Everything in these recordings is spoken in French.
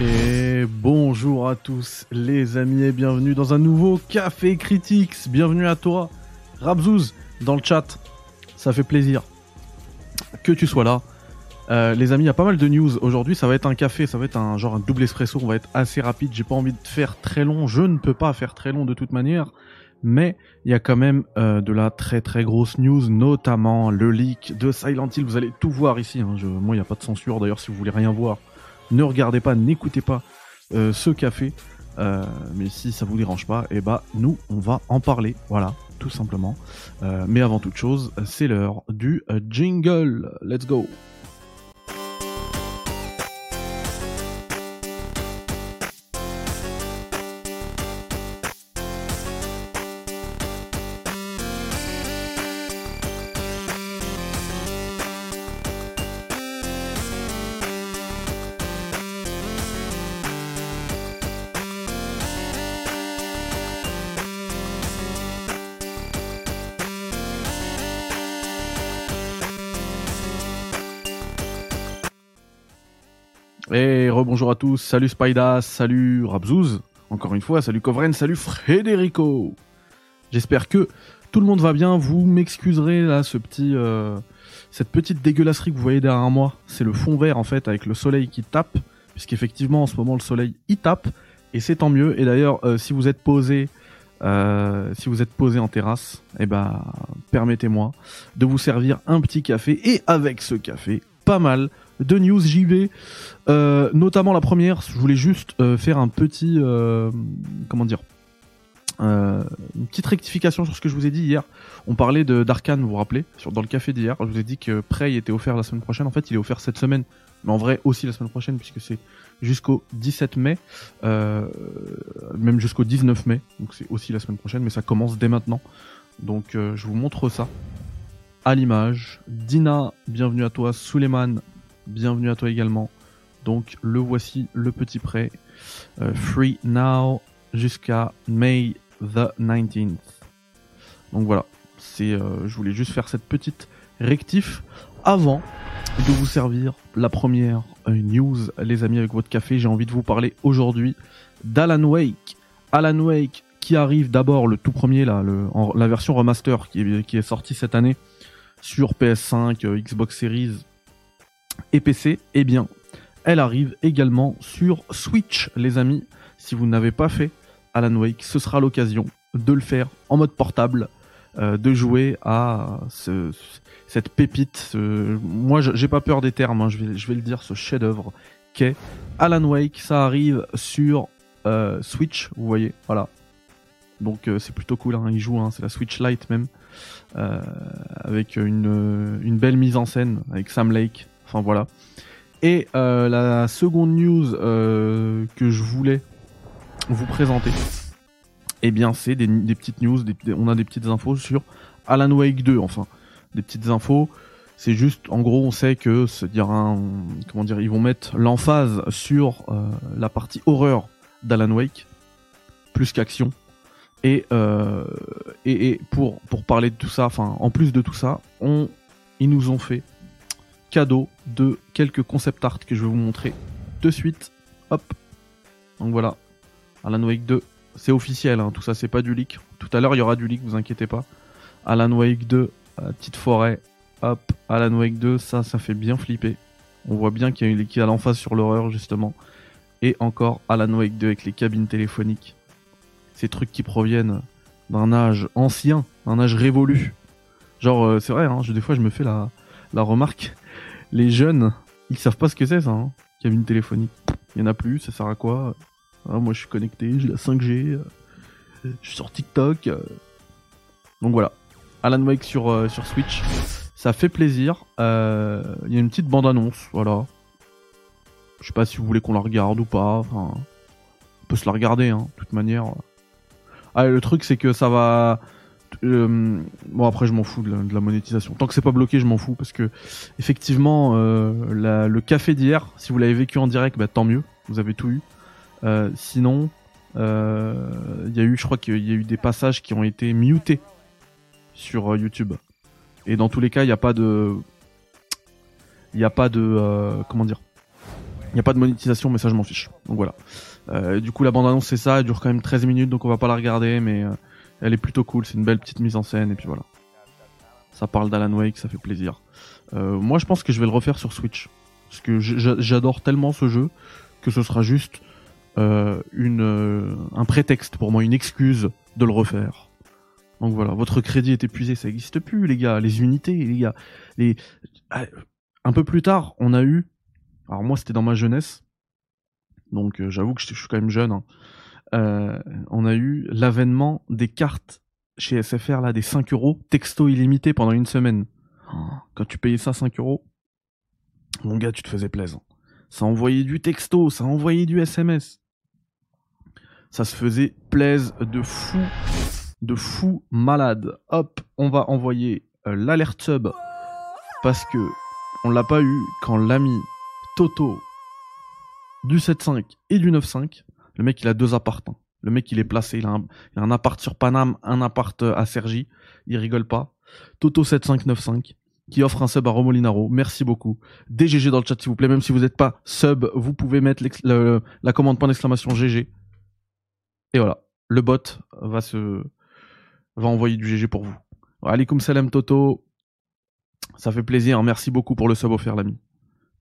Et bonjour à tous les amis et bienvenue dans un nouveau Café Critics. Bienvenue à toi, Rabzouz, dans le chat. Ça fait plaisir que tu sois là. Euh, les amis, il y a pas mal de news aujourd'hui. Ça va être un café, ça va être un genre un double espresso. On va être assez rapide. J'ai pas envie de faire très long. Je ne peux pas faire très long de toute manière. Mais il y a quand même euh, de la très très grosse news, notamment le leak de Silent Hill. Vous allez tout voir ici. Hein. Moi, il n'y a pas de censure. D'ailleurs, si vous voulez rien voir, ne regardez pas, n'écoutez pas euh, ce café. Euh, mais si ça vous dérange pas, eh bah nous on va en parler, voilà, tout simplement. Euh, mais avant toute chose, c'est l'heure du jingle. Let's go. Et rebonjour à tous, salut Spidas, salut Rabzouz, encore une fois, salut Kovren, salut Frédérico. J'espère que tout le monde va bien, vous m'excuserez là ce petit euh, cette petite dégueulasserie que vous voyez derrière moi, c'est le fond vert en fait avec le soleil qui tape, puisqu'effectivement en ce moment le soleil y tape, et c'est tant mieux, et d'ailleurs euh, si vous êtes posé euh, si vous êtes posé en terrasse, eh ben permettez-moi de vous servir un petit café, et avec ce café, pas mal de news JV, euh, notamment la première. Je voulais juste euh, faire un petit, euh, comment dire, une petite rectification sur ce que je vous ai dit hier. On parlait de d'Arkane, vous vous rappelez, dans le café d'hier. Je vous ai dit que Prey était offert la semaine prochaine. En fait, il est offert cette semaine, mais en vrai aussi la semaine prochaine puisque c'est jusqu'au 17 mai, même jusqu'au 19 mai. Donc c'est aussi la semaine prochaine, mais ça commence dès maintenant. Donc je vous montre ça à l'image. Dina, bienvenue à toi. Suleiman, bienvenue à toi également. Donc le voici, le petit prêt. Euh, free now jusqu'à May the 19th. Donc voilà, euh, je voulais juste faire cette petite rectif avant de vous servir la première euh, news, les amis, avec votre café. J'ai envie de vous parler aujourd'hui d'Alan Wake. Alan Wake qui arrive d'abord le tout premier là, la version remaster qui est, qui est sortie cette année sur PS5, euh, Xbox Series et PC, eh bien, elle arrive également sur Switch, les amis. Si vous n'avez pas fait Alan Wake, ce sera l'occasion de le faire en mode portable, euh, de jouer à ce- cette pépite. ce- moi, j'ai pas peur des termes, hein, je, vais, le dire, ce chef-d'œuvre qu'est Alan Wake. Ça arrive sur euh, Switch, vous voyez, voilà. Donc euh, c'est plutôt cool, hein, il joue, hein, c'est la Switch Lite même, avec une, une belle mise en scène avec Sam Lake. Enfin voilà. Et euh, la seconde news euh, que je voulais vous présenter, eh bien c'est des, petites news, on a des petites infos sur Alan Wake 2, enfin des petites infos. C'est juste, en gros, on sait que dire un, comment dire, ils vont mettre l'emphase sur euh, la partie horreur d'Alan Wake, plus qu'action. Et, euh, et, et pour pour parler de tout ça, enfin en plus de tout ça, ils nous ont fait cadeau de quelques concept art que je vais vous montrer de suite. Hop. Donc voilà. Alan Wake 2. C'est officiel, hein, tout ça, c'est pas du leak. Tout à l'heure, il y aura du leak, vous inquiétez pas. Alan Wake 2, euh, petite forêt. Hop. Alan Wake 2, ça, ça fait bien flipper. On voit bien qu'il y a, une- qu'il y a l'emphase sur l'horreur, justement. Et encore Alan Wake 2 avec les cabines téléphoniques. Ces trucs qui proviennent d'un âge ancien, d'un âge révolu. Genre, euh, c'est vrai, hein, des fois, je me fais la remarque les jeunes, ils savent pas ce que c'est ça, hein, cabine téléphonique. Il y en a plus, ça sert à quoi? Ah, Moi je suis connecté, j'ai la 5G, euh, je suis sur TikTok. euh. Donc voilà, Alan Wake sur, euh, sur Switch, ça fait plaisir. Il y a une petite bande-annonce, voilà. Je sais pas si vous voulez qu'on la regarde ou pas. On peut se la regarder, hein, de toute manière. Ah, le truc c'est que ça va... euh, bon après je m'en fous de la, de la monétisation. Tant que c'est pas bloqué, je m'en fous parce que effectivement euh, la- le café d'hier, si vous l'avez vécu en direct, bah, tant mieux, vous avez tout eu. Euh, sinon, euh, il y a eu, je crois qu'il y a eu des passages qui ont été mutés sur euh, YouTube. Et dans tous les cas, il n'y a pas de, il n'y a pas de, euh, comment dire, Il n'y a pas de monétisation, mais ça je m'en fiche. Donc voilà. Euh, du coup, la bande-annonce c'est ça, elle dure quand même 13 minutes, donc on va pas la regarder, mais euh, elle est plutôt cool. C'est une belle petite mise en scène, et puis voilà. Ça parle d'Alan Wake, ça fait plaisir. Euh, moi, je pense que je vais le refaire sur Switch, parce que j'adore tellement ce jeu que ce sera juste une un prétexte pour moi, une excuse de le refaire. Donc voilà, votre crédit est épuisé, ça n'existe plus, les gars. Les unités, les gars. Les... Un peu plus tard, on a eu alors moi, c'était dans ma jeunesse, donc euh, j'avoue que je suis quand même jeune. Hein. Euh, on a eu l'avènement des cartes chez SFR là, des 5 euros texto illimité pendant une semaine. Quand tu payais ça 5 euros, mon gars, tu te faisais plaisir. Ça envoyait du texto, ça envoyait du SMS. Ça se faisait plaise de fou, de fou malade. Hop, on va envoyer euh, l'alert sub parce que on l'a pas eu quand l'ami Toto du 7.5 et du 9.5. Le mec, il a deux appartements. Hein. Le mec, il est placé. Il a, un, appart sur Paname, un appart euh, à Sergi. Il rigole pas. Toto 7595 qui offre un sub à Romolinaro. Merci beaucoup. DGG dans le chat, s'il vous plaît. Même si vous n'êtes pas sub, vous pouvez mettre la commande point d'exclamation GG. Et voilà. Le bot va envoyer du GG pour vous. Alaikum salam Toto. Ça fait plaisir. Merci beaucoup pour le sub offert, l'ami.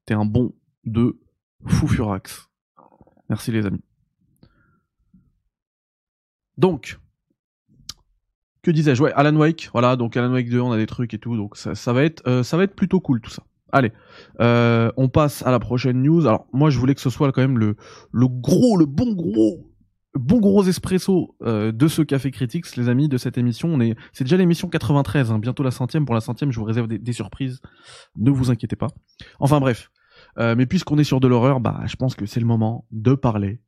T'es un bon de Foufurax. Merci les amis. Donc, que disais-je? Alan Wake, voilà, donc Alan Wake 2, on a des trucs et tout, donc ça, va être, euh, ça va être plutôt cool tout ça. Allez, euh, on passe à la prochaine news. Alors moi, je voulais que ce soit quand même le, gros, le bon gros, bon gros espresso euh, de ce Café Critics, les amis, de cette émission. On est, c'est déjà l'émission 93, hein, bientôt la centième. Pour la centième, je vous réserve des surprises. Ne vous inquiétez pas. Enfin bref, mais puisqu'on est sur de l'horreur, bah, je pense que c'est le moment de parler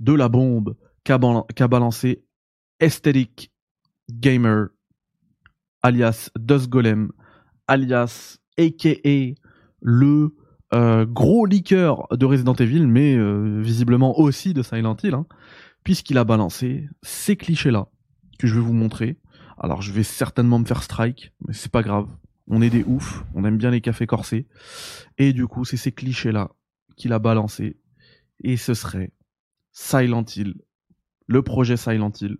de la bombe qu'a balancé Aesthetic Gamer, alias Dust Golem, alias AKA le euh, gros leaker de Resident Evil, mais euh, visiblement aussi de Silent Hill, hein, puisqu'il a balancé ces clichés-là que je vais vous montrer. Alors je vais certainement me faire strike, mais c'est pas grave on est des oufs, on aime bien les cafés corsés. Et du coup, c'est ces clichés-là qu'il a balancé. Et ce serait Silent Hill, le projet Silent Hill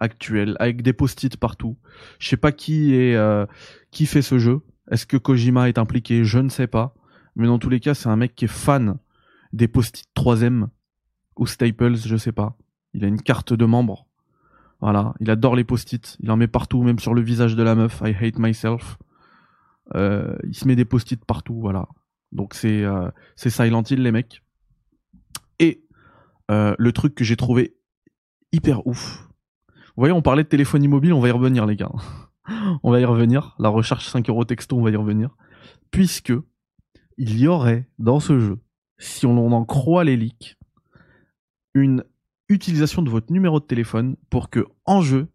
actuel, avec des post-it partout. Je sais pas qui est euh, qui fait ce jeu. Est-ce que Kojima est impliqué? Je ne sais pas. Mais dans tous les cas, c'est un mec qui est fan des post-it 3M ou Staples, je sais pas. Il a une carte de membre. Voilà, il adore les post-it, il en met partout, même sur le visage de la meuf. I hate myself. Euh, il se met des post-it partout, voilà. Donc c'est euh, c'est Silent les mecs. Et le truc que j'ai trouvé hyper ouf. Vous voyez, on parlait de téléphonie mobile, on va y revenir les gars. on va y revenir. La recherche 5 euros texto, on va y revenir. Puisque il y aurait dans ce jeu, si on en croit les leaks, une utilisation de votre numéro de téléphone pour que en jeu,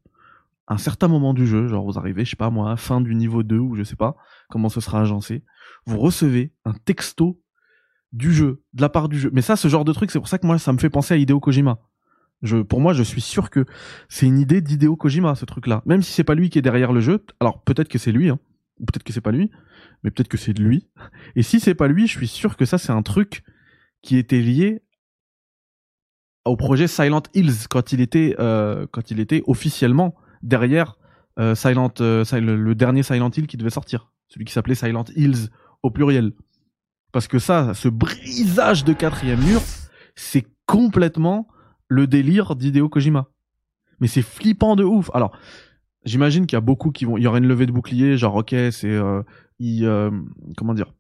un certain moment du jeu, genre vous arrivez, je sais pas moi, fin du niveau 2 ou je sais pas comment ce sera agencé, vous recevez un texto du jeu, de la part du jeu. Mais ça, ce genre de truc, c'est pour ça que moi, ça me fait penser à Hideo Kojima. Pour moi, je suis sûr que c'est une idée d'Hideo Kojima, ce truc-là. Même si c'est pas lui qui est derrière le jeu, alors peut-être que c'est lui, hein, ou peut-être que c'est pas lui, mais peut-être que c'est de lui. Et si c'est pas lui, je suis sûr que ça, c'est un truc qui était lié au projet Silent Hills quand il était, euh, quand il était officiellement derrière euh, Silent, euh, le, dernier Silent Hill qui devait sortir, celui qui s'appelait Silent Hills au pluriel. Parce que ça, ce brisage de quatrième mur, c'est complètement le délire d'Hideo Kojima. Mais c'est flippant de ouf. Alors, j'imagine qu'il y a beaucoup qui vont, il y aura une levée de bouclier, genre ok, c'est, euh, euh comment dire,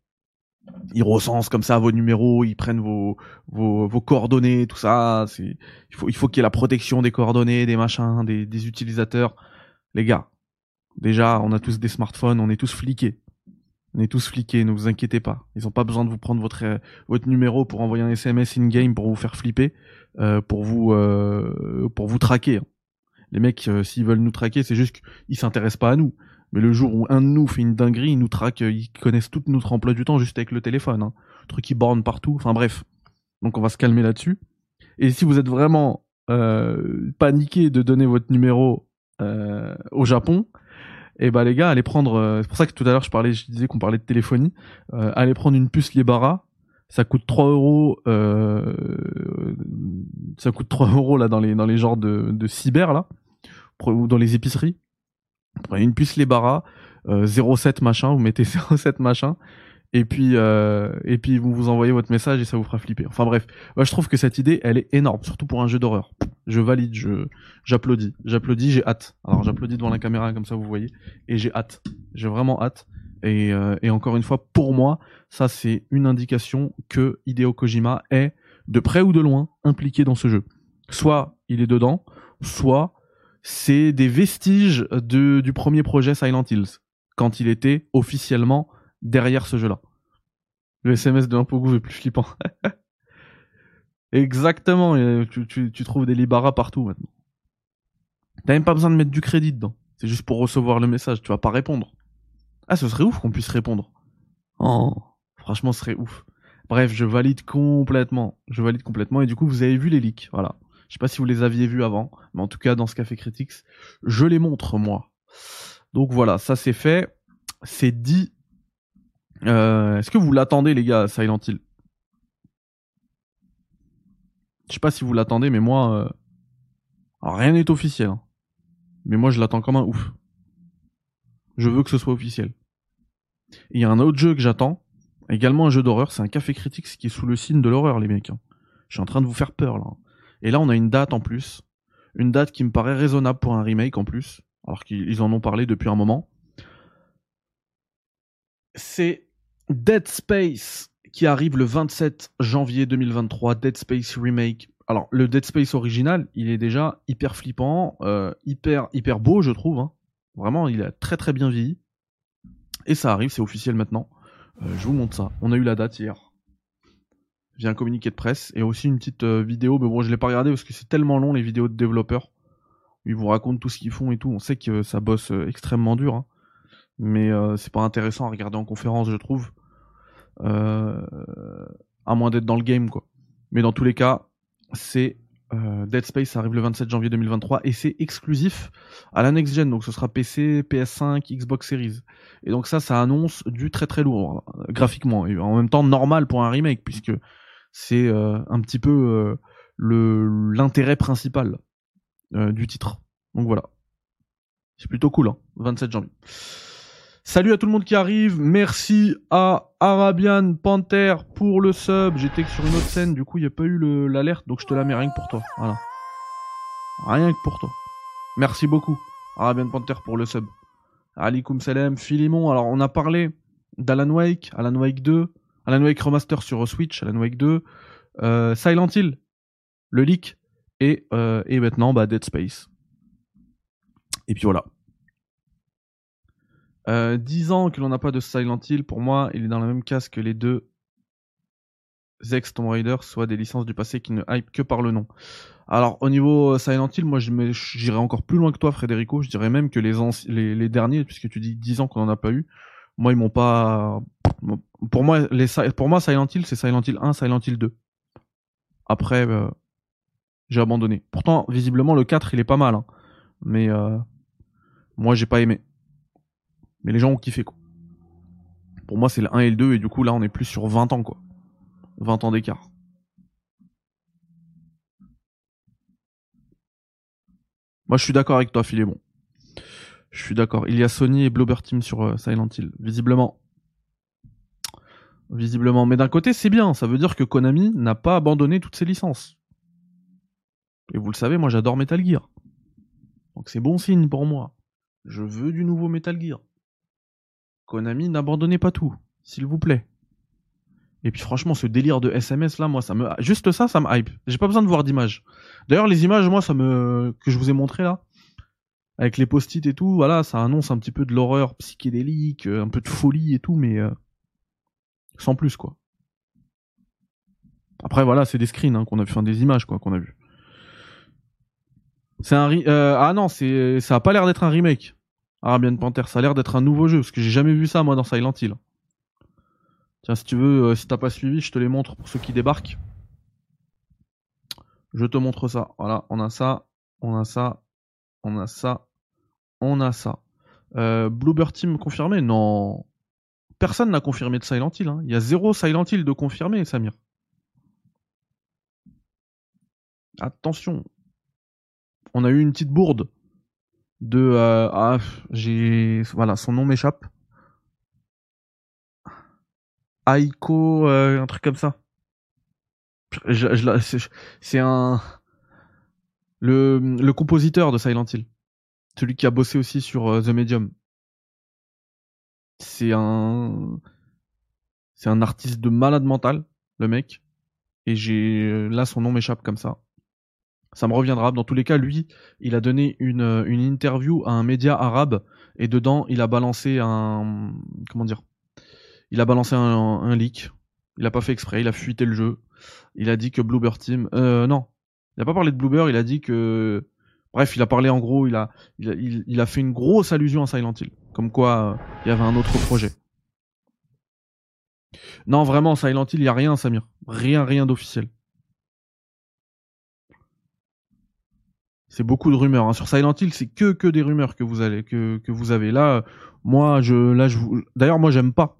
ils recensent comme ça vos numéros, ils prennent vos, vos, vos coordonnées, tout ça. C'est, il faut, il faut qu'il y ait la protection des coordonnées, des machins, des, des utilisateurs. Les gars, déjà, on a tous des smartphones, on est tous fliqués. On est tous fliqués, ne vous inquiétez pas. Ils ont pas besoin de vous prendre votre, votre numéro pour envoyer un SMS in-game pour vous faire flipper, euh, pour vous, euh, pour vous traquer. Les mecs, euh, s'ils veulent nous traquer, c'est juste qu'ils s'intéressent pas à nous. Mais le jour où un de nous fait une dinguerie, ils nous traquent, ils connaissent tout notre emploi du temps juste avec le téléphone. Hein. truc qui borne partout. Enfin bref. Donc on va se calmer là-dessus. Et si vous êtes vraiment euh, paniqué de donner votre numéro euh, au Japon, et eh ben, les gars, allez prendre. Euh, c'est pour ça que tout à l'heure je parlais, je disais qu'on parlait de téléphonie. Euh, allez prendre une puce Libara Ça coûte 3 euros. Euh, ça coûte 3 euros là dans les dans les genres de, de cyber là, ou dans les épiceries. Vous prenez une puce les barras, euh, 07 machin, vous mettez 07 machin, et puis euh, et puis vous vous envoyez votre message et ça vous fera flipper. Enfin bref, je trouve que cette idée elle est énorme, surtout pour un jeu d'horreur. Je valide, je j'applaudis, j'applaudis, j'ai hâte. Alors j'applaudis devant la caméra comme ça vous voyez, et j'ai hâte, j'ai vraiment hâte. Et, euh, et encore une fois, pour moi, ça c'est une indication que Hideo Kojima est de près ou de loin impliqué dans ce jeu. Soit il est dedans, soit c'est des vestiges de, du premier projet Silent Hills, quand il était officiellement derrière ce jeu-là. Le SMS de Limpogo est plus flippant. Exactement, tu, tu, tu, trouves des Libara partout maintenant. T'as même pas besoin de mettre du crédit dedans. C'est juste pour recevoir le message, tu vas pas répondre. Ah, ce serait ouf qu'on puisse répondre. Oh, franchement, ce serait ouf. Bref, je valide complètement. Je valide complètement. Et du coup, vous avez vu les leaks. Voilà. Je sais pas si vous les aviez vus avant. Mais en tout cas, dans ce Café Critics, je les montre, moi. Donc voilà, ça c'est fait. C'est dit. Euh, Est-ce que vous l'attendez, les gars, Silent Hill? Je sais pas si vous l'attendez, mais moi. Euh... rien n'est officiel. Hein. Mais moi, je l'attends comme un ouf. Je veux que ce soit officiel. Il y a un autre jeu que j'attends, également un jeu d'horreur, c'est un Café Critics qui est sous le signe de l'horreur, les mecs. Hein. Je suis en train de vous faire peur là. Et là, on a une date en plus, une date qui me paraît raisonnable pour un remake en plus, alors qu'ils en ont parlé depuis un moment. C'est Dead Space qui arrive le 27 janvier 2023, Dead Space Remake. Alors, le Dead Space original, il est déjà hyper flippant, euh, hyper, hyper beau, je trouve. Hein. Vraiment, il a très très bien vieilli. Et ça arrive, c'est officiel maintenant. Euh, je vous montre ça. On a eu la date hier. Via un communiqué de presse et aussi une petite euh, vidéo, mais bon, je l'ai pas regardé parce que c'est tellement long les vidéos de développeurs. Ils vous racontent tout ce qu'ils font et tout. On sait que ça bosse euh, extrêmement dur, hein. mais c'est pas intéressant à regarder en conférence, je trouve. à moins d'être dans le game, quoi. Mais dans tous les cas, c'est euh, Dead Space arrive le 27 janvier 2023 et c'est exclusif à la next gen, donc ce sera PC, PS5, Xbox Series. Et donc ça, ça annonce du très très lourd euh, graphiquement et en même temps normal pour un remake puisque c'est euh, un petit peu le l'intérêt principal du titre. Donc voilà, c'est plutôt cool, hein, 27 janvier. Salut à tout le monde qui arrive. Merci à Arabian Panther pour le sub. J'étais sur une autre scène, du coup, il n'y a pas eu l'alerte, donc je te la mets rien que pour toi. Rien que pour toi. Merci beaucoup, Arabian Panther, pour le sub. Alikum salam, Philimon. Alors, on a parlé d'Alan Wake, Alan Wake 2, Alan Wake Remaster sur Switch, Alan Wake 2, euh, Silent Hill, le leak, et, euh, et maintenant, bah, Dead Space. Et puis voilà. Euh, 10 ans que l'on n'a pas de Silent Hill, pour moi, il est dans la même case que les deux ex Tomb Raider, soit des licences du passé qui ne hype que par le nom. Alors, au niveau euh, Silent Hill, moi, j'irais encore plus loin que toi, Frédérico. Je dirais même que les, derniers, puisque tu dis 10 ans qu'on n'en a pas eu, moi, ils m'ont pas... Pour moi, pour moi Silent Hill, c'est Silent Hill 1, Silent Hill 2. Après, euh, j'ai abandonné. Pourtant, visiblement, le 4, il est pas mal. Hein. Mais euh, moi, j'ai pas aimé. Mais les gens ont kiffé, quoi. Pour moi, c'est le 1 et le 2, et du coup, là, on est plus sur 20 ans, quoi. 20 ans d'écart. Moi, je suis d'accord avec toi, Philémon. Je suis d'accord. Il y a Sony et Blobber Team sur euh, Silent Hill, visiblement. Visiblement. Mais d'un côté, c'est bien. Ça veut dire que Konami n'a pas abandonné toutes ses licences. Et vous le savez, moi, j'adore Metal Gear. Donc c'est bon signe pour moi. Je veux du nouveau Metal Gear. Konami, n'abandonnez pas tout, s'il vous plaît. Et puis franchement, ce délire de SMS là, moi, ça me, juste ça, ça me hype. J'ai pas besoin de voir d'images. D'ailleurs, les images, moi, ça me, que je vous ai montré là, avec les post-it et tout, voilà, ça annonce un petit peu de l'horreur psychédélique, euh, un peu de folie et tout, mais euh, sans plus quoi. Après voilà, c'est des screens hein, qu'on a vu, enfin des images quoi qu'on a vu. C'est un, euh, ah non, c'est, ça a pas l'air d'être un remake. Arabian Panther, ça a l'air d'être un nouveau jeu, parce que j'ai jamais vu ça moi dans Silent Hill. Tiens, si tu veux, euh, si t'as pas suivi, je te les montre pour ceux qui débarquent. Je te montre ça. Voilà, on a ça, on a ça, on a ça, on a ça. Euh, Bluebird Team confirmé? Non. personne n'a confirmé de Silent Hill. hein. Il y a zéro Silent Hill de confirmé, Samir. Attention. On a eu une petite bourde de euh, ah, j'ai voilà son nom m'échappe. Aiko, euh, un truc comme ça. Je- c'est un le, le compositeur de Silent Hill, celui qui a bossé aussi sur euh, The Medium. C'est un c'est un artiste de malade mental, le mec. Et j'ai là son nom m'échappe comme ça. Ça me reviendra. Dans tous les cas, lui, il a donné une, euh, une interview à un média arabe et dedans, il a balancé un comment dire Il a balancé un, leak. Il a pas fait exprès. Il a fuité le jeu. Il a dit que Bloober Team. Euh, non, il a pas parlé de Bloober. Il a dit que bref, il a parlé en gros. Il a il a, fait une grosse allusion à Silent Hill, comme quoi euh, il y avait un autre projet. Non, vraiment, Silent Hill, il y a rien, Samir. Rien, rien d'officiel. C'est beaucoup de rumeurs. hein. Sur Silent Hill, c'est que que des rumeurs que vous allez que, que vous avez. Là, moi, je là je vous. D'ailleurs, moi, j'aime pas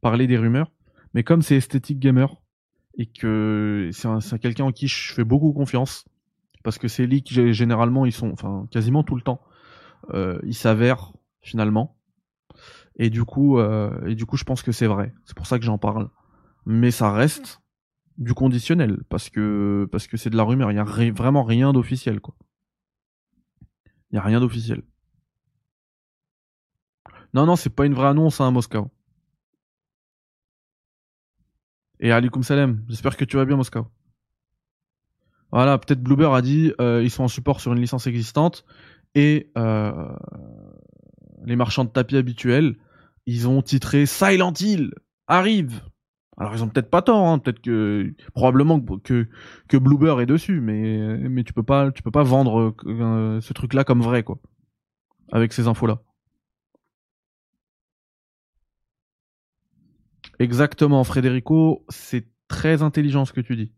parler des rumeurs, mais comme c'est esthétique gamer et que c'est un- c'est quelqu'un en qui je fais beaucoup confiance parce que ces leaks gé- généralement ils sont, enfin quasiment tout le temps, euh, ils s'avèrent finalement. Et du coup, euh, et du coup, je pense que c'est vrai. C'est pour ça que j'en parle. Mais ça reste du conditionnel parce que parce que c'est de la rumeur. Il y a vraiment rien d'officiel quoi. A rien d'officiel. Non non, c'est pas une vraie annonce hein, à Moscou. Et alaikum salam. J'espère que tu vas bien Moscou. Voilà, peut-être Bloober a dit euh, ils sont en support sur une licence existante et euh, les marchands de tapis habituels, ils ont titré Silent Hill arrive. Alors ils ont peut-être pas tort, hein, peut-être que probablement que, que Bloober est dessus, mais mais tu peux pas tu peux pas vendre euh, ce truc-là comme vrai quoi, avec ces infos-là. Exactement, Frédérico, c'est très intelligent ce que tu dis.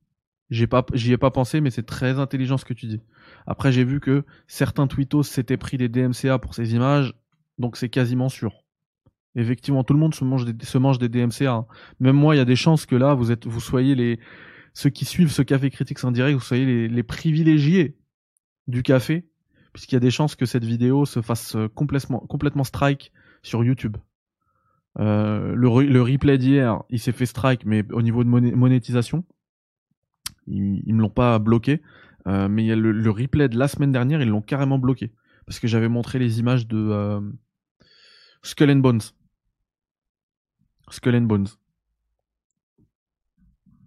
J'ai pas, j'y ai pas pensé, mais c'est très intelligent ce que tu dis. Après, j'ai vu que certains tweetos s'étaient pris des DMCA pour ces images, donc c'est quasiment sûr. Effectivement, tout le monde se mange des, DMCA. hein. Même moi, il y a des chances que là, vous êtes, soyez les, ceux qui suivent ce café critique en direct, vous soyez les, privilégiés du café, puisqu'il y a des chances que cette vidéo se fasse euh, complètement, strike sur YouTube. Euh, le, re- le replay d'hier, il s'est fait strike, mais au niveau de moné- monétisation, ils, ils me l'ont pas bloqué. Euh, mais il y a le, replay de la semaine dernière, ils l'ont carrément bloqué. Parce que j'avais montré les images de Skull and Bones. Skull and Bones.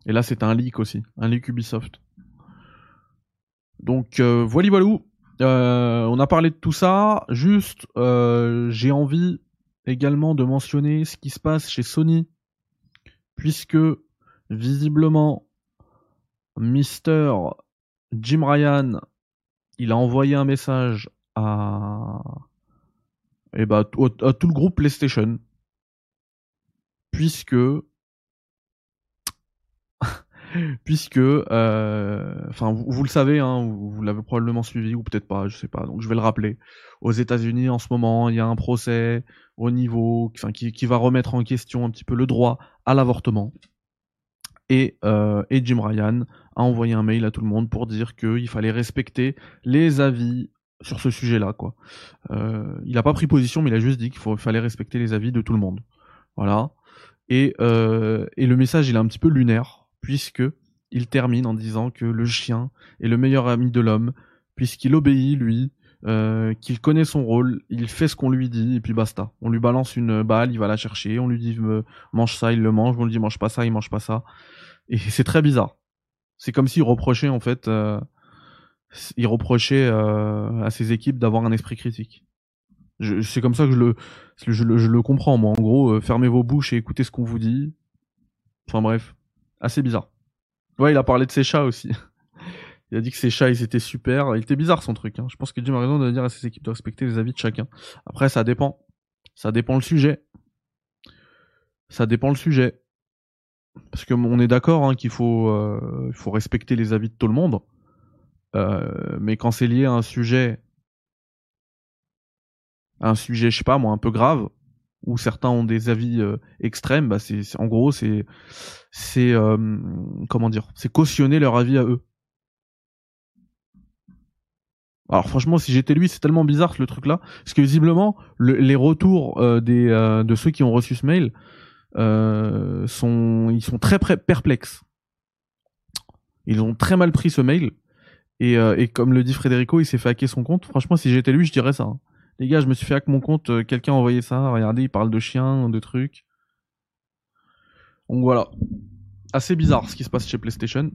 Et là, c'est un leak aussi. Un leak Ubisoft. Donc, euh, voilà, voilou. Euh, on a parlé de tout ça. Juste, euh, j'ai envie également de mentionner ce qui se passe chez Sony. Puisque, visiblement, Mister Jim Ryan, il a envoyé un message à, eh ben, à tout le groupe PlayStation, puisque, puisque, euh, enfin, vous, le savez, hein, vous, l'avez probablement suivi ou peut-être pas, je sais pas. Donc, je vais le rappeler. Aux États-Unis, en ce moment, il y a un procès au niveau, qui, qui va remettre en question un petit peu le droit à l'avortement. Et, euh, et Jim Ryan a envoyé un mail à tout le monde pour dire qu'il fallait respecter les avis sur ce sujet-là. quoi. Euh, il n'a pas pris position, mais il a juste dit qu'il fallait respecter les avis de tout le monde. Voilà. Et, euh, et le message, il est un petit peu lunaire, puisque il termine en disant que le chien est le meilleur ami de l'homme, puisqu'il obéit, lui, euh, qu'il connaît son rôle, il fait ce qu'on lui dit, et puis basta. On lui balance une balle, il va la chercher, on lui dit me- mange ça, il le mange, on lui dit mange pas ça, il mange pas ça. Et c'est très bizarre. C'est comme s'il reprochait en fait, euh, il reprochait euh, à ses équipes d'avoir un esprit critique. C'est comme ça que je le, je le, je le comprends moi. En gros, euh, fermez vos bouches et écoutez ce qu'on vous dit. Enfin bref, assez bizarre. Ouais, il a parlé de ses chats aussi. Il a dit que ses chats ils étaient super. Il était bizarre son truc. hein. Je pense que Jim a raison de dire à ses équipes de respecter les avis de chacun. Après, ça dépend. Ça dépend le sujet. Ça dépend le sujet. Parce que on est d'accord hein, qu'il faut, euh, faut respecter les avis de tout le monde. Euh, mais quand c'est lié à un sujet, un sujet, je sais pas moi, un peu grave, ou certains ont des avis euh, extrêmes, bah c'est en gros c'est c'est euh, comment dire, c'est cautionner leur avis à eux. Alors franchement, si j'étais lui, c'est tellement bizarre le truc là, parce que visiblement les retours euh, des de ceux qui ont reçu ce mail sont ils sont très perplexes. Ils ont très mal pris ce mail et, et comme le dit Frédérico, il s'est fait hacker son compte. Franchement, si j'étais lui, je dirais ça. Hein. Les gars, je me suis fait hack mon compte, euh, quelqu'un a envoyé ça, regardez, il parle de chiens, de trucs. Donc voilà. Assez bizarre ce qui se passe chez PlayStation.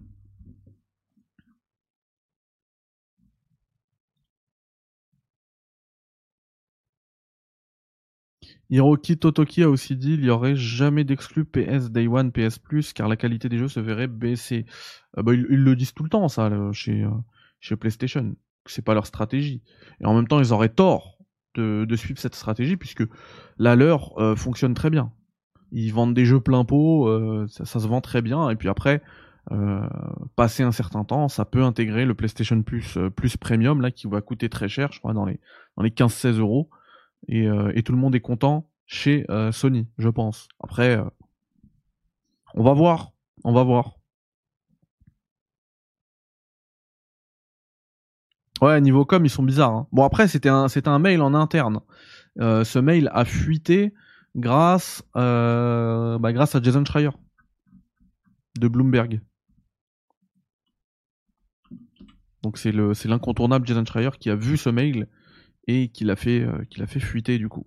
Hiroki Totoki a aussi dit il n'y aurait jamais d'exclus PS Day One, PS Plus, car la qualité des jeux se verrait baisser. Euh, bah, ils, le disent tout le temps, ça, chez, euh, chez PlayStation. C'est pas leur stratégie. Et en même temps, ils auraient tort de, suivre cette stratégie puisque la leur euh, fonctionne très bien. Ils vendent des jeux plein pot, euh, ça, se vend très bien et puis après, euh, passer un certain temps, ça peut intégrer le PlayStation Plus plus Premium là qui va coûter très cher, je crois dans les dans les 15-16 euros et, et, tout le monde est content chez Sony, je pense. Après, on va voir, on va voir. Ouais, niveau com, ils sont bizarres. Hein. Bon, après, c'était un, un mail en interne. Euh, ce mail a fuité grâce, euh, bah, grâce à Jason Schreier de Bloomberg. Donc c'est le, c'est l'incontournable Jason Schreier qui a vu ce mail et qui l'a fait, euh, qui l'a fait fuiter du coup.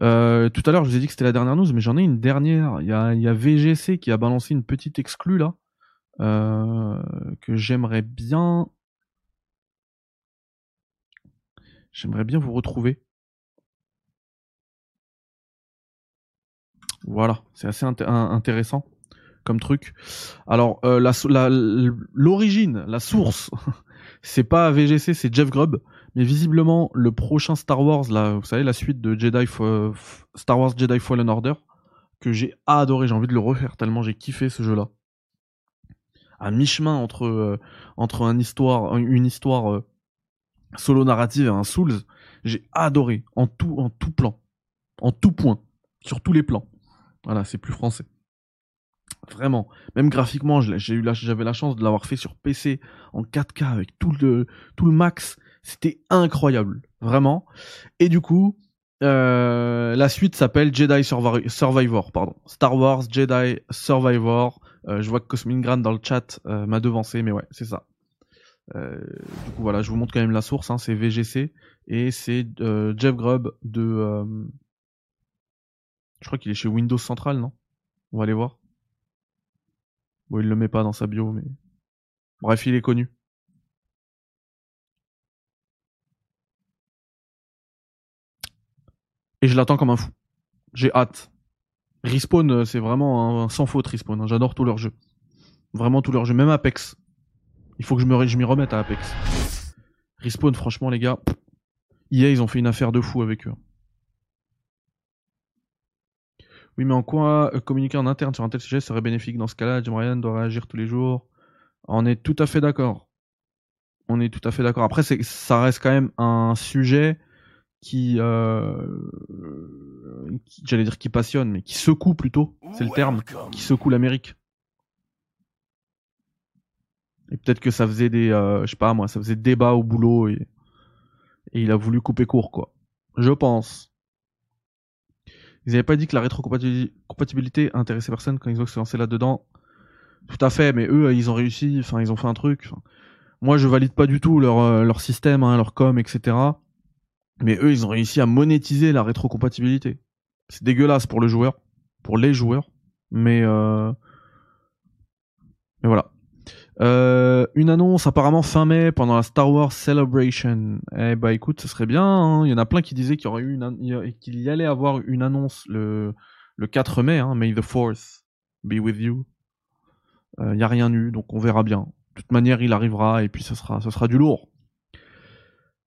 tout à l'heure, je vous ai dit que c'était la dernière news, mais j'en ai une dernière. Il y a, il y a VGC qui a balancé une petite exclue là. que j'aimerais bien J'aimerais bien vous retrouver. Voilà, c'est assez intéressant comme truc. Alors, euh, l'origine, la, source, c'est pas VGC, c'est Jeff Grubb. Mais visiblement, le prochain Star Wars, là, vous savez, la suite de Jedi Star Wars Jedi Fallen Order, que j'ai adoré, j'ai envie de le refaire tellement j'ai kiffé ce jeu-là. À mi-chemin entre, euh, histoire, une histoire euh, solo narrative et un Souls, j'ai adoré en tout, en tout plan, en tout point, sur tous les plans. Voilà, c'est plus français. Vraiment, même graphiquement, j'ai eu j'avais la chance de l'avoir fait sur PC en 4K avec tout le, tout le max. C'était incroyable, vraiment. Et du coup, euh, la suite s'appelle Jedi Survivor, pardon. Star Wars Jedi Survivor. Euh, je vois que Cosmin dans le chat euh, m'a devancé, mais ouais, c'est ça. Euh, du coup, voilà, je vous montre quand même la source, hein, c'est VGC, et c'est euh, Jeff Grubb de... Euh, je crois qu'il est chez Windows Central, non? On va aller voir. Bon, il le met pas dans sa bio, mais... Bref, il est connu. Et je l'attends comme un fou. J'ai hâte. Respawn, c'est vraiment sans faute Respawn. Hein. J'adore tous leurs jeux. Vraiment tous leurs jeux. Même Apex. Il faut que je m'y remette à Apex. Respawn, franchement, les gars. EA, ils ont fait une affaire de fou avec eux. Oui, mais en quoi euh, communiquer en interne sur un tel sujet serait bénéfique dans ce cas-là? Jim Ryan doit réagir tous les jours. On est tout à fait d'accord. On est tout à fait d'accord. Après, ça reste quand même un sujet qui, euh, qui j'allais dire qui passionne, mais qui secoue plutôt, c'est le terme, qui secoue l'Amérique. Et peut-être que ça faisait des, euh, je sais pas moi, ça faisait débat au boulot et, il a voulu couper court, quoi. Je pense. Ils avaient pas dit que la rétrocompatibilité intéressait personne quand Xbox s'est lancé là-dedans. Tout à fait, mais eux, ils ont réussi, enfin, ils ont fait un truc. moi, je valide pas du tout leur, euh, leur système, hein, leur com, etc. Mais eux, ils ont réussi à monétiser la rétrocompatibilité. C'est dégueulasse pour le joueur, pour les joueurs, mais, euh... mais voilà. Euh, une annonce apparemment fin mai pendant la Star Wars Celebration. Eh bah écoute, ce serait bien. Hein. Il y en a plein qui disaient qu'il y aurait y allait avoir une annonce le, le 4 mai. Hein. May the Fourth be with you. Il euh, n'y a rien eu, donc on verra bien. De toute manière, il arrivera et puis ce sera, du lourd.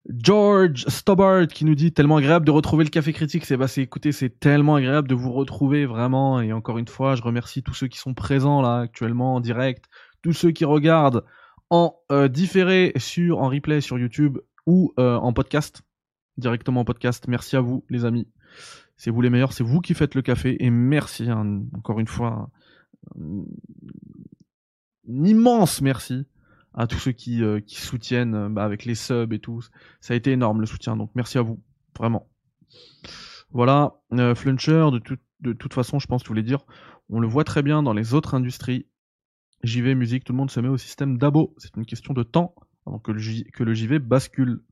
George Stobbart qui nous dit tellement agréable de retrouver le café critique. C'est bah écoutez, c'est tellement agréable de vous retrouver vraiment. Et encore une fois, je remercie tous ceux qui sont présents là actuellement en direct tous ceux qui regardent en euh, différé sur en replay sur YouTube ou euh, en podcast. directement en podcast. Merci à vous, les amis. C'est vous les meilleurs, c'est vous qui faites le café. Et merci, hein, encore une fois, un, immense merci à tous ceux qui, euh, soutiennent bah, avec les subs et tout. Ça a été énorme le soutien, donc merci à vous, vraiment. Voilà, Fluncher, de, toute façon, je pense, je voulais dire, on le voit très bien dans les autres industries. JV, musique, tout le monde se met au système d'abo. C'est une question de temps avant que le, JV bascule.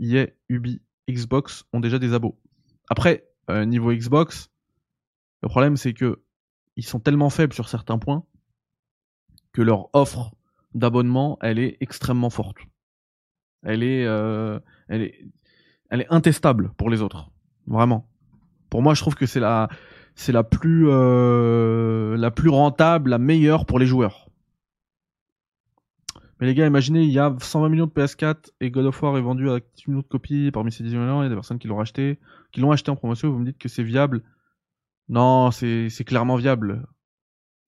EA, Ubi, Xbox ont déjà des abos. Après, euh, niveau Xbox, le problème c'est que ils sont tellement faibles sur certains points que leur offre d'abonnement, elle est extrêmement forte. Elle est, euh, elle est, elle est intestable pour les autres, vraiment. Pour moi, je trouve que c'est la, c'est la plus, euh, la plus rentable, la meilleure pour les joueurs. Mais les gars, imaginez, il y a 120 millions de PS4 et God of War est vendu à 10 millions de copies parmi ces 10 millions. Il y a des personnes qui l'ont acheté, qui l'ont acheté en promotion. Vous me dites que c'est viable. Non, c'est clairement viable,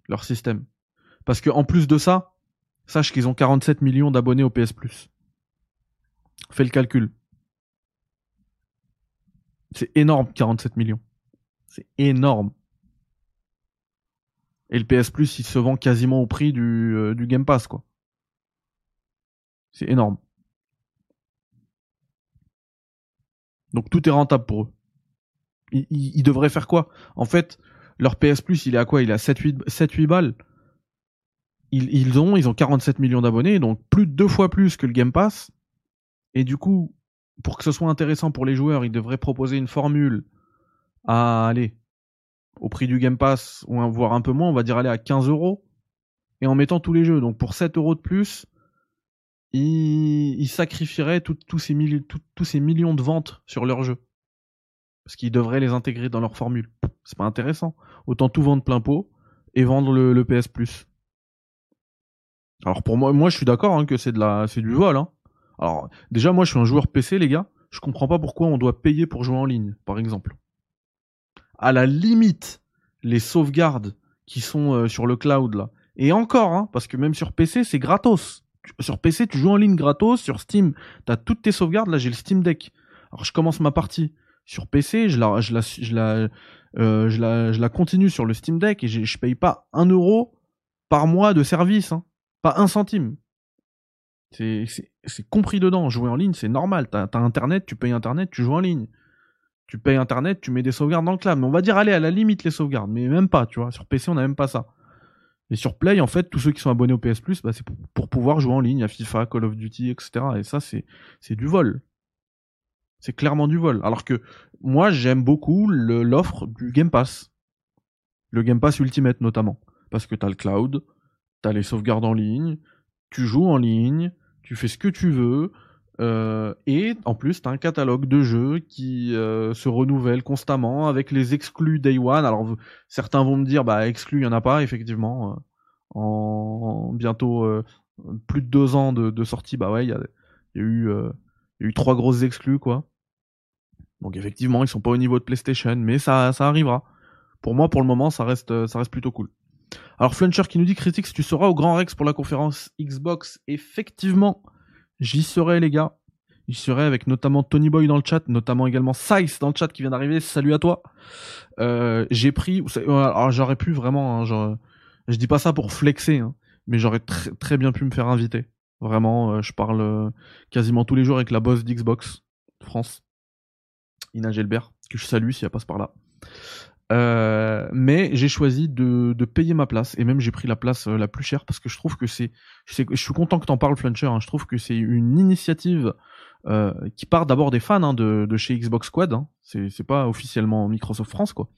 leur système. Parce que en plus de ça, sache qu'ils ont 47 millions d'abonnés au PS Plus. Fais le calcul. C'est énorme, 47 millions. C'est énorme. Et le PS Plus, il se vend quasiment au prix du, euh, du Game Pass, quoi. C'est énorme. Donc tout est rentable pour eux. Ils, devraient faire quoi? En fait, leur PS Plus, il est à quoi? Il est à 7-8 balles. Ils, ont, ils ont 47 millions d'abonnés, donc plus de deux fois plus que le Game Pass. Et du coup, pour que ce soit intéressant pour les joueurs, ils devraient proposer une formule à aller au prix du Game Pass, ou voire un peu moins, on va dire aller à 15 euros, et en mettant tous les jeux. Donc pour 7 euros de plus, ils, sacrifieraient tous ces millions de ventes sur leurs jeux. Parce qu'ils devraient les intégrer dans leur formule. C'est pas intéressant. Autant tout vendre plein pot et vendre le, PS Plus. Alors pour moi, moi je suis d'accord hein, que c'est de la, c'est du vol. Hein. Alors déjà moi je suis un joueur PC les gars. Je comprends pas pourquoi on doit payer pour jouer en ligne, par exemple. À la limite, les sauvegardes qui sont euh, sur le cloud là. Et encore, hein, parce que même sur PC c'est gratos sur PC, tu joues en ligne gratos. Sur Steam, tu as toutes tes sauvegardes. Là, j'ai le Steam Deck. Alors, je commence ma partie sur PC. Euh, je la, continue sur le Steam Deck et je paye pas un euro par mois de service. Hein. Pas un centime. C'est, c'est, compris dedans. Jouer en ligne, c'est normal. T'as, as Internet, tu payes Internet, tu joues en ligne. Tu payes Internet, tu mets des sauvegardes dans le cloud. Mais on va dire, allez, à la limite, les sauvegardes. Mais même pas, tu vois. Sur PC, on a même pas ça. Et sur Play, en fait, tous ceux qui sont abonnés au PS Plus, bah, c'est pour, pouvoir jouer en ligne à FIFA, Call of Duty, etc. Et ça, c'est, c'est du vol. C'est clairement du vol. Alors que moi, j'aime beaucoup l'offre du Game Pass. Le Game Pass Ultimate, notamment. Parce que t'as le cloud, t'as les sauvegardes en ligne, tu joues en ligne, tu fais ce que tu veux, euh, et en plus, tu as un catalogue de jeux qui euh, se renouvelle constamment avec les exclus Day One. Alors certains vont me dire, bah exclus, il y en a pas effectivement. Euh, en, bientôt plus de deux ans de, sortie, bah ouais, il y a, eu, trois grosses exclus quoi. Donc effectivement, ils sont pas au niveau de PlayStation, mais ça, ça arrivera. Pour moi, pour le moment, ça reste, ça reste plutôt cool. Alors Fluncher qui nous dit Critics, tu seras au Grand Rex pour la conférence Xbox. Effectivement, J'y serai les gars. J'y serai avec notamment Tony Boy dans le chat, notamment également Sice dans le chat qui vient d'arriver. Salut à toi. Euh, j'ai pris, alors j'aurais pu vraiment, hein, je dis pas ça pour flexer, hein, mais j'aurais très bien pu me faire inviter. Vraiment, euh, je parle euh, quasiment tous les jours avec la boss d'Xbox France, Ina Gelbert, que je salue si elle passe par là. Euh, mais j'ai choisi de, de, payer ma place et même j'ai pris la place euh, la plus chère parce que je trouve que c'est je suis content que t'en parles Fluncher hein, je trouve que c'est une initiative euh, qui part d'abord des fans hein, de, de, chez Xbox Squad hein. c'est pas officiellement Microsoft France quoi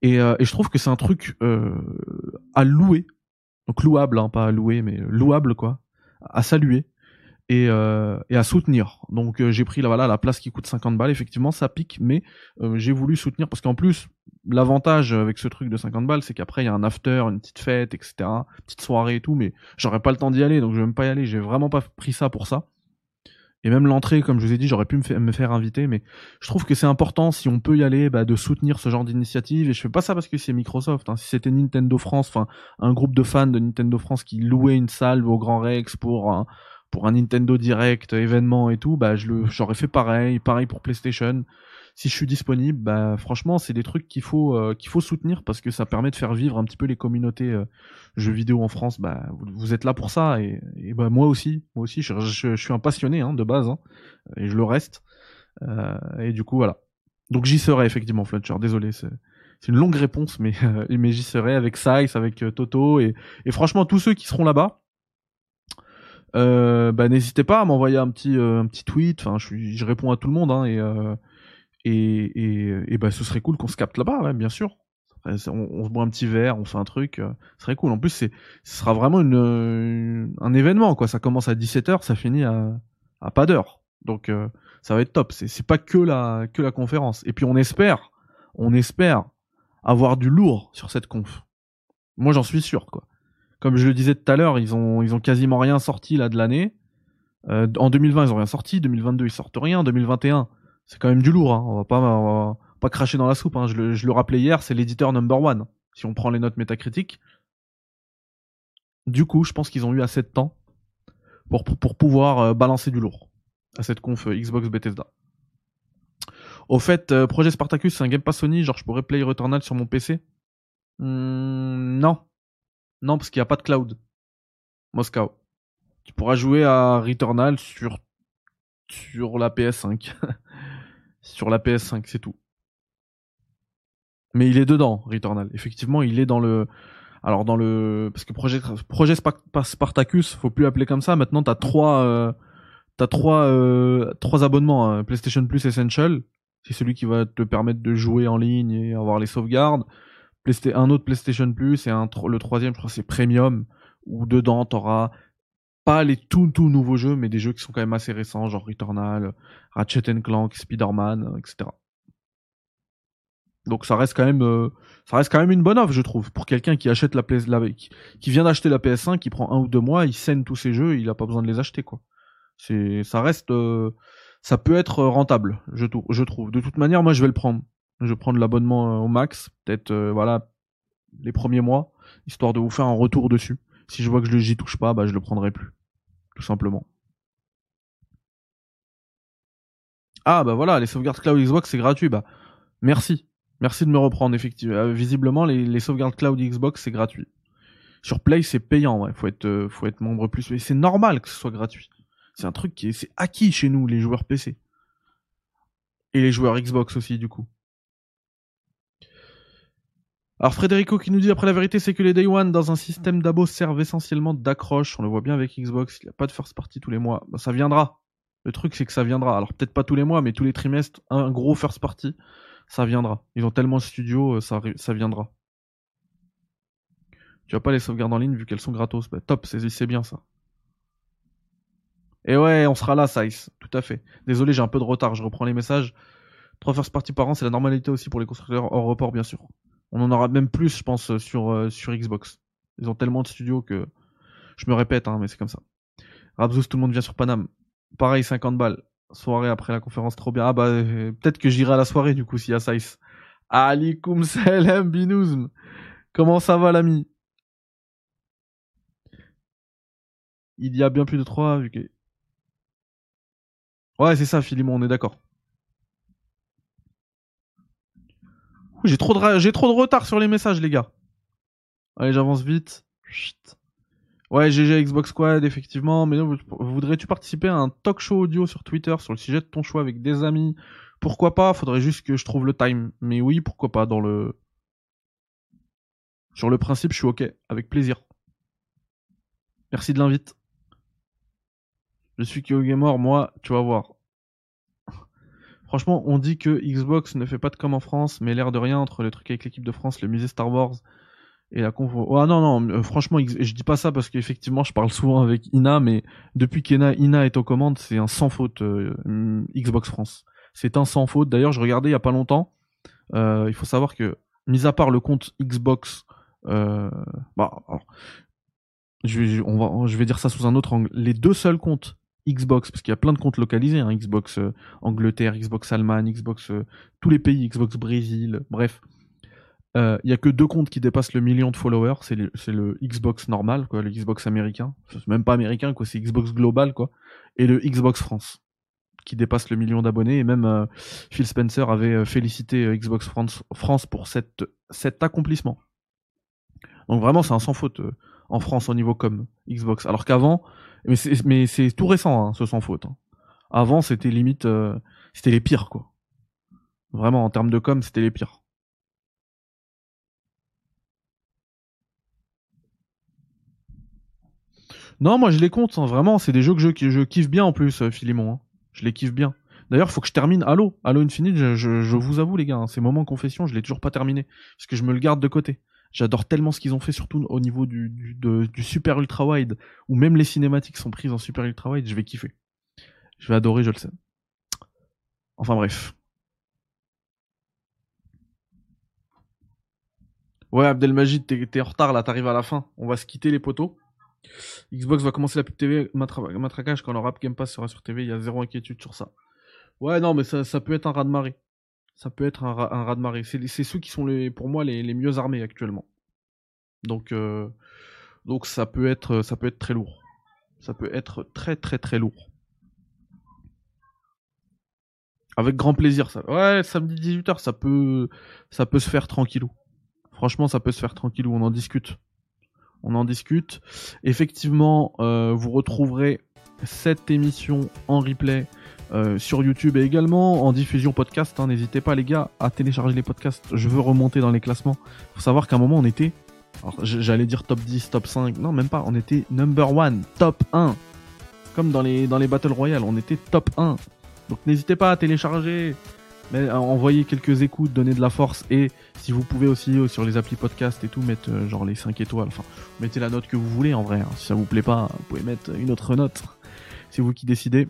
et, euh, et je trouve que c'est un truc euh, à louer donc louable hein, pas à louer mais louable quoi à saluer et, euh, et à soutenir. Donc j'ai pris la voilà la place qui coûte 50 balles. Effectivement, ça pique, mais euh, j'ai voulu soutenir parce qu'en plus l'avantage avec ce truc de 50 balles, c'est qu'après il y a un after, une petite fête, etc., petite soirée et tout. Mais j'aurais pas le temps d'y aller, donc je vais même pas y aller. J'ai vraiment pas pris ça pour ça. Et même l'entrée, comme je vous ai dit, j'aurais pu me, faire inviter, mais je trouve que c'est important, si on peut y aller, bah, de soutenir ce genre d'initiative. Et je fais pas ça parce que c'est Microsoft. Hein. Si c'était Nintendo France, enfin un groupe de fans de Nintendo France qui louait une salle au Grand Rex pour pour un Nintendo Direct événement et tout, bah j'aurais fait pareil, pareil pour PlayStation. Si je suis disponible, bah franchement, c'est des trucs qu'il faut euh, qu'il faut soutenir parce que ça permet de faire vivre un petit peu les communautés euh, jeux vidéo en France. Bah vous, êtes là pour ça et, et bah moi aussi, moi aussi, je, je, suis un passionné hein, de base hein, et je le reste. Euh, et du coup voilà. Donc j'y serai effectivement, Fletcher. Désolé, c'est une longue réponse, mais mais j'y serai avec Size, avec Toto et, et franchement tous ceux qui seront là-bas euh, bah, n'hésitez pas à m'envoyer un petit euh, un petit tweet. Enfin, je, je réponds à tout le monde hein, et, euh, et, et bah ce serait cool qu'on se capte là-bas, bien sûr. On, se boit un petit verre, on fait un truc, euh, ce serait cool. En plus, ce sera vraiment une, un événement quoi. Ça commence à 17h, ça finit à à pas d'heure. Donc ça va être top. C'est c'est pas que la que la conférence. Et puis on espère, on espère avoir du lourd sur cette conf. Moi, j'en suis sûr quoi comme je le disais tout à l'heure, ils ont, ils ont quasiment rien sorti là de l'année. Euh, en 2020, ils ont rien sorti. 2022, ils sortent rien. 2021, c'est quand même du lourd. Hein. On va pas, on pas cracher dans la soupe. Hein. Je, le, rappelais hier, c'est l'éditeur number one. Si on prend les notes métacritiques. Du coup, je pense qu'ils ont eu assez de temps pour, pour, pouvoir euh, balancer du lourd à cette conf euh, Xbox Bethesda. Au fait, euh, projet Spartacus, c'est un Game Pass Sony, genre je pourrais play Returnal sur mon PC hmm, Non, non, parce qu'il n'y a pas de cloud. Moscow. Tu pourras jouer à Returnal sur, sur la PS5. sur la PS5, c'est tout. Mais il est dedans, Returnal. Effectivement, il est dans le. Alors dans le parce que projet projet Spartacus, faut plus l'appeler comme ça. Maintenant, t'as trois euh... t'as trois euh... trois abonnements hein. PlayStation Plus Essential, c'est celui qui va te permettre de jouer en ligne et avoir les sauvegardes un autre PlayStation Plus et un, le troisième, je crois, c'est Premium, où dedans, t'auras pas les tout, tout nouveaux jeux, mais des jeux qui sont quand même assez récents, genre Returnal, Ratchet Clank, Spider-Man, etc. Donc ça reste quand même, euh, ça reste quand même une bonne offre, je trouve, pour quelqu'un qui achète la PS, qui, vient d'acheter la PS5, qui prend un ou deux mois, il saigne tous ses jeux, il a pas besoin de les acheter, quoi. C'est, ça reste, euh, ça peut être rentable, je, trouve. De toute manière, moi, je vais le prendre. Je vais prendre l'abonnement euh, au max, peut-être euh, voilà les premiers mois, histoire de vous faire un retour dessus. Si je vois que je j'y touche pas, bah je le prendrai plus, tout simplement. Ah bah voilà, les sauvegardes cloud Xbox c'est gratuit, bah merci, merci de me reprendre effectivement. Euh, visiblement les, sauvegardes cloud Xbox c'est gratuit. Sur Play c'est payant, ouais. faut être faut être membre plus, mais c'est normal que ce soit gratuit. C'est un truc qui est c'est acquis chez nous les joueurs PC et les joueurs Xbox aussi du coup. Alors Frédérico qui nous dit après la vérité c'est que les Day One dans un système d'abo servent essentiellement d'accroche. On le voit bien avec Xbox, il n'y a pas de first party tous les mois. Bah, ça viendra. Le truc c'est que ça viendra. Alors peut-être pas tous les mois mais tous les trimestres, un gros first party, ça viendra. Ils ont tellement de studios, euh, ça, viendra. Tu vas pas les sauvegardes en ligne vu qu'elles sont gratos. Bah, top, c'est bien ça. Et ouais, on sera là, Size. Tout à fait. Désolé, j'ai un peu de retard. Je reprends les messages. Trois first party par an, c'est la normalité aussi pour les constructeurs hors report, bien sûr. On en aura même plus, je pense, sur, euh, sur Xbox. Ils ont tellement de studios que je me répète, hein, mais c'est comme ça. Rabzous, tout le monde vient sur Paname. Pareil, 50 balles. Soirée après la conférence, trop bien. Ah bah, euh, peut-être que j'irai à la soirée, du coup, s'il y a Size. Alikum salam binouzm. Comment ça va, l'ami? Il y a bien plus de 3, vu que... Ouais, c'est ça, Philimon, on est d'accord. J'ai trop de j'ai trop de retard sur les messages les gars. Allez, j'avance vite. Chut. Ouais, GG Xbox Squad effectivement, mais voudrais-tu participer à un talk show audio sur Twitter sur le sujet de ton choix avec des amis? Pourquoi pas? Faudrait juste que je trouve le time. Mais oui, pourquoi pas dans le Sur le principe, je suis OK, avec plaisir. Merci de l'invite. Je suis Kyo Gamer, moi, tu vas voir. Franchement, on dit que Xbox ne fait pas de com en France, mais l'air de rien entre le truc avec l'équipe de France, le musée Star Wars et la conf. Oh, ah non non, euh, franchement, je dis pas ça parce qu'effectivement, je parle souvent avec Ina, mais depuis qu'Ina Ina est aux commandes, c'est un sans faute euh, Xbox France. C'est un sans faute. D'ailleurs, je regardais il y a pas longtemps. Euh, il faut savoir que, mis à part le compte Xbox, bah, je vais dire ça sous un autre angle. Les deux seuls comptes Xbox, parce qu'il y a plein de comptes localisés, hein, Xbox euh, Angleterre, Xbox Allemagne, Xbox euh, tous les pays, Xbox Brésil, bref. Il y a que deux comptes qui dépassent le million de followers. C'est le, le, Xbox normal, quoi, le Xbox américain. Même pas américain, quoi. C'est Xbox global, quoi. Et le Xbox France, qui dépasse le million d'abonnés. Et même Phil Spencer avait félicité Xbox France, France pour cette, cet accomplissement. Donc vraiment, c'est un sans faute en France au niveau comme Xbox. Alors qu'avant, mais c'est tout récent, hein, ce sans faute. Hein. Avant, c'était limite, euh, c'était les pires, quoi. Vraiment, en termes de com, c'était les pires. Non, moi je les compte, hein, vraiment, c'est des jeux que je, kiffe bien en plus, euh, Philimon. Je les kiffe bien. D'ailleurs, faut que je termine Halo. Halo Infinite, je, vous avoue, les gars, c'est moment confession, je l'ai toujours pas terminé. Parce que je me le garde de côté. J'adore tellement ce qu'ils ont fait, surtout au niveau du, du, super ultra wide, où même les cinématiques sont prises en super ultra wide, je vais kiffer. Je vais adorer, je le sais. Enfin bref. Ouais, Abdelmajid, t'es en retard là, t'arrives à la fin. On va se quitter les poteaux. Xbox va commencer la pub TV matraquage quand le rap Game Pass sera sur TV, il y a zéro inquiétude sur ça. Ouais, non, mais ça, ça peut être un raz de marée ça peut être un, un raz de marée. C'est ceux qui sont pour moi les, mieux armés actuellement. Donc, euh, donc ça peut être, ça peut être très lourd. Ça peut être très très très lourd. Avec grand plaisir. Ça. Ouais, samedi 18h, ça peut, ça peut se faire tranquillou. Franchement, ça peut se faire tranquillou. On en discute. On en discute. Effectivement, euh, vous retrouverez cette émission en replay euh, sur YouTube et également en diffusion podcast. Hein. N'hésitez pas les gars à télécharger les podcasts. Je veux remonter dans les classements. Faut savoir qu'à un moment on était, j'allais dire top 10, top 5, non même pas, on était number one, top 1. Comme dans les, dans les Battle Royale, on était top 1. Donc n'hésitez pas à télécharger, mais à envoyer quelques écoutes, donner de la force et si vous pouvez aussi euh, sur les applis podcast et tout mettre euh, genre les 5 étoiles. Enfin, mettez la note que vous voulez en vrai. Hein. Si ça vous plaît pas, vous pouvez mettre une autre note. C'est vous qui décidez.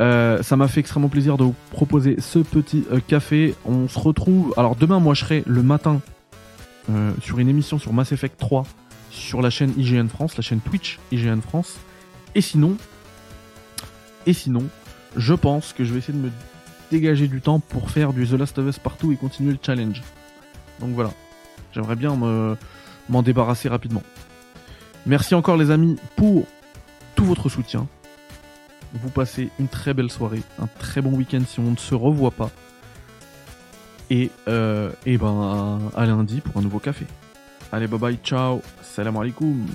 Euh, ça m'a fait extrêmement plaisir de vous proposer ce petit euh, café. On se retrouve. Alors demain, moi, je serai le matin euh, sur une émission sur Mass Effect 3 sur la chaîne IGN France, la chaîne Twitch IGN France. Et sinon, et sinon, je pense que je vais essayer de me dégager du temps pour faire du The Last of Us partout et continuer le challenge. Donc voilà, j'aimerais bien m'en débarrasser rapidement. Merci encore les amis pour tout votre soutien vous passez une très belle soirée, un très bon week-end si on ne se revoit pas. Et, euh, ben à lundi pour un nouveau café. Allez bye bye, ciao, salam alaikum.